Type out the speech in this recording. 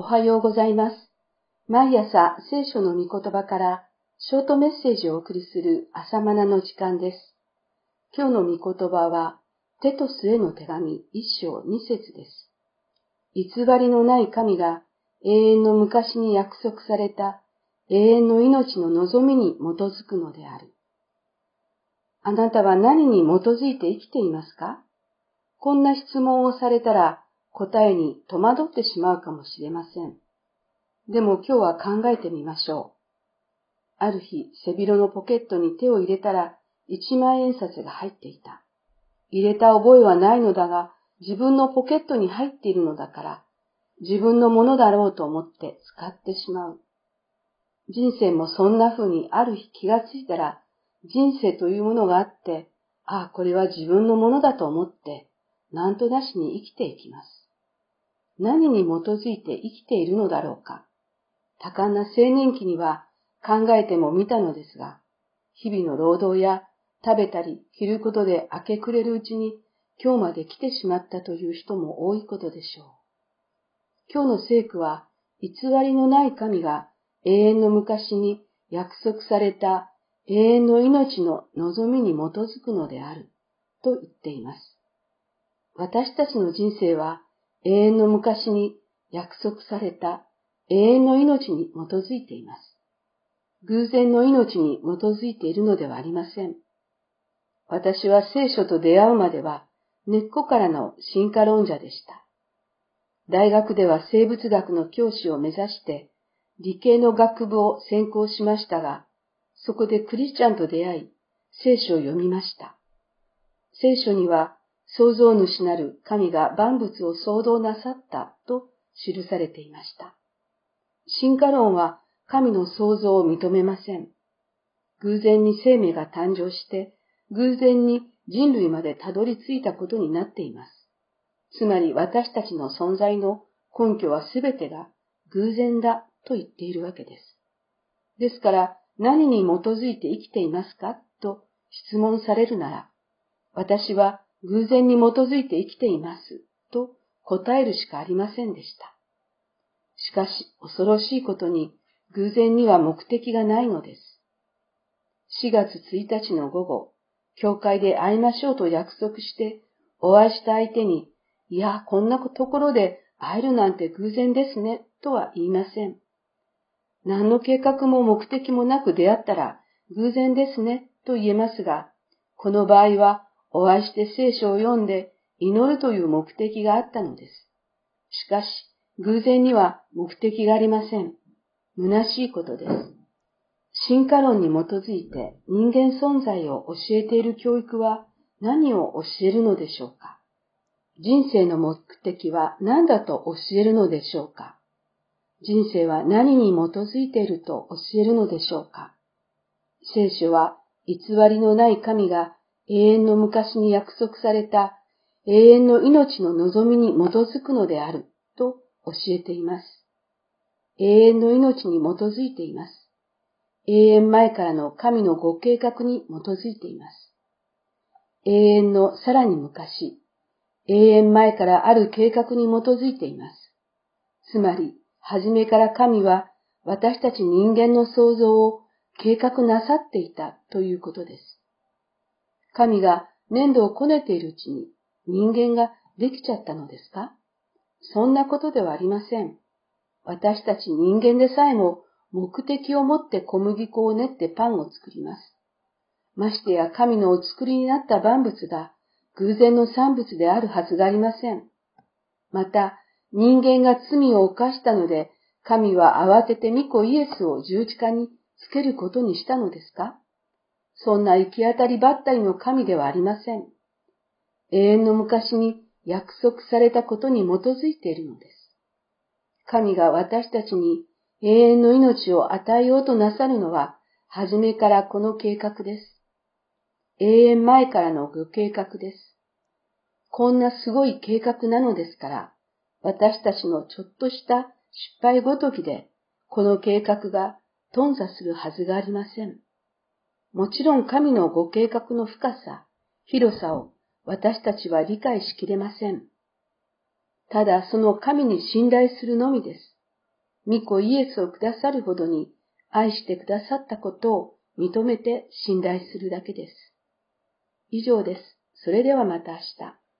おはようございます。毎朝聖書の御言葉からショートメッセージをお送りする朝マナの時間です。今日の御言葉は、テトスへの手紙一章二節です。偽りのない神が永遠の昔に約束された永遠の命の望みに基づくのである。あなたは何に基づいて生きていますか？こんな質問をされたら答えに戸惑ってしまうかもしれません。でも今日は考えてみましょう。ある日、背広のポケットに手を入れたら一万円札が入っていた。入れた覚えはないのだが、自分のポケットに入っているのだから、自分のものだろうと思って使ってしまう。人生もそんな風にある日気がついたら、人生というものがあって、ああ、これは自分のものだと思って、なんとなしに生きていきます。何に基づいて生きているのだろうか。多感な青年期には考えても見たのですが、日々の労働や食べたり着ることで明け暮れるうちに今日まで来てしまったという人も多いことでしょう。今日の聖句は偽りのない神が永遠の昔に約束された永遠の命の望みに基づくのであると言っています。私たちの人生は永遠の昔に約束された永遠の命に基づいています。偶然の命に基づいているのではありません。私は聖書と出会うまでは根っこからの進化論者でした。大学では生物学の教師を目指して理系の学部を専攻しましたが、そこでクリスチャンと出会い、聖書を読みました。聖書には、創造主なる神が万物を創造なさったと記されていました。進化論は神の創造を認めません。偶然に生命が誕生して、偶然に人類までたどり着いたことになっています。つまり私たちの存在の根拠はすべてが偶然だと言っているわけです。ですから、何に基づいて生きていますかと質問されるなら、私は偶然に基づいて生きていますと答えるしかありませんでした。しかし恐ろしいことに偶然には目的がないのです。4月1日の午後、教会で会いましょうと約束してお会いした相手に、いや、こんなところで会えるなんて偶然ですね、とは言いません。何の計画も目的もなく出会ったら偶然ですねと言えますが、この場合はお会いして聖書を読んで祈るという目的があったのです。しかし、偶然には目的がありません。虚しいことです。進化論に基づいて人間存在を教えている教育は何を教えるのでしょうか人生の目的は何だと教えるのでしょうか人生は何に基づいていると教えるのでしょうか聖書は偽りのない神が永遠の昔に約束された永遠の命の望みに基づくのであると教えています。永遠の命に基づいています。永遠前からの神のご計画に基づいています。永遠のさらに昔、永遠前からある計画に基づいています。つまり、はじめから神は私たち人間の創造を計画なさっていたということです。神が粘土をこねているうちに人間ができちゃったのですか？そんなことではありません。私たち人間でさえも目的を持って小麦粉を練ってパンを作ります。ましてや神のお作りになった万物が偶然の産物であるはずがありません。また、人間が罪を犯したので、神は慌てて御子イエスを十字架につけることにしたのですか？そんな行き当たりばったりの神ではありません。永遠の昔に約束されたことに基づいているのです。神が私たちに永遠の命を与えようとなさるのは、はじめからこの計画です。永遠前からのご計画です。こんなすごい計画なのですから、私たちのちょっとした失敗ごときで、この計画が頓挫するはずがありません。もちろん神のご計画の深さ、広さを私たちは理解しきれません。ただその神に信頼するのみです。御子イエスをくださるほどに愛してくださったことを認めて信頼するだけです。以上です。それではまた明日。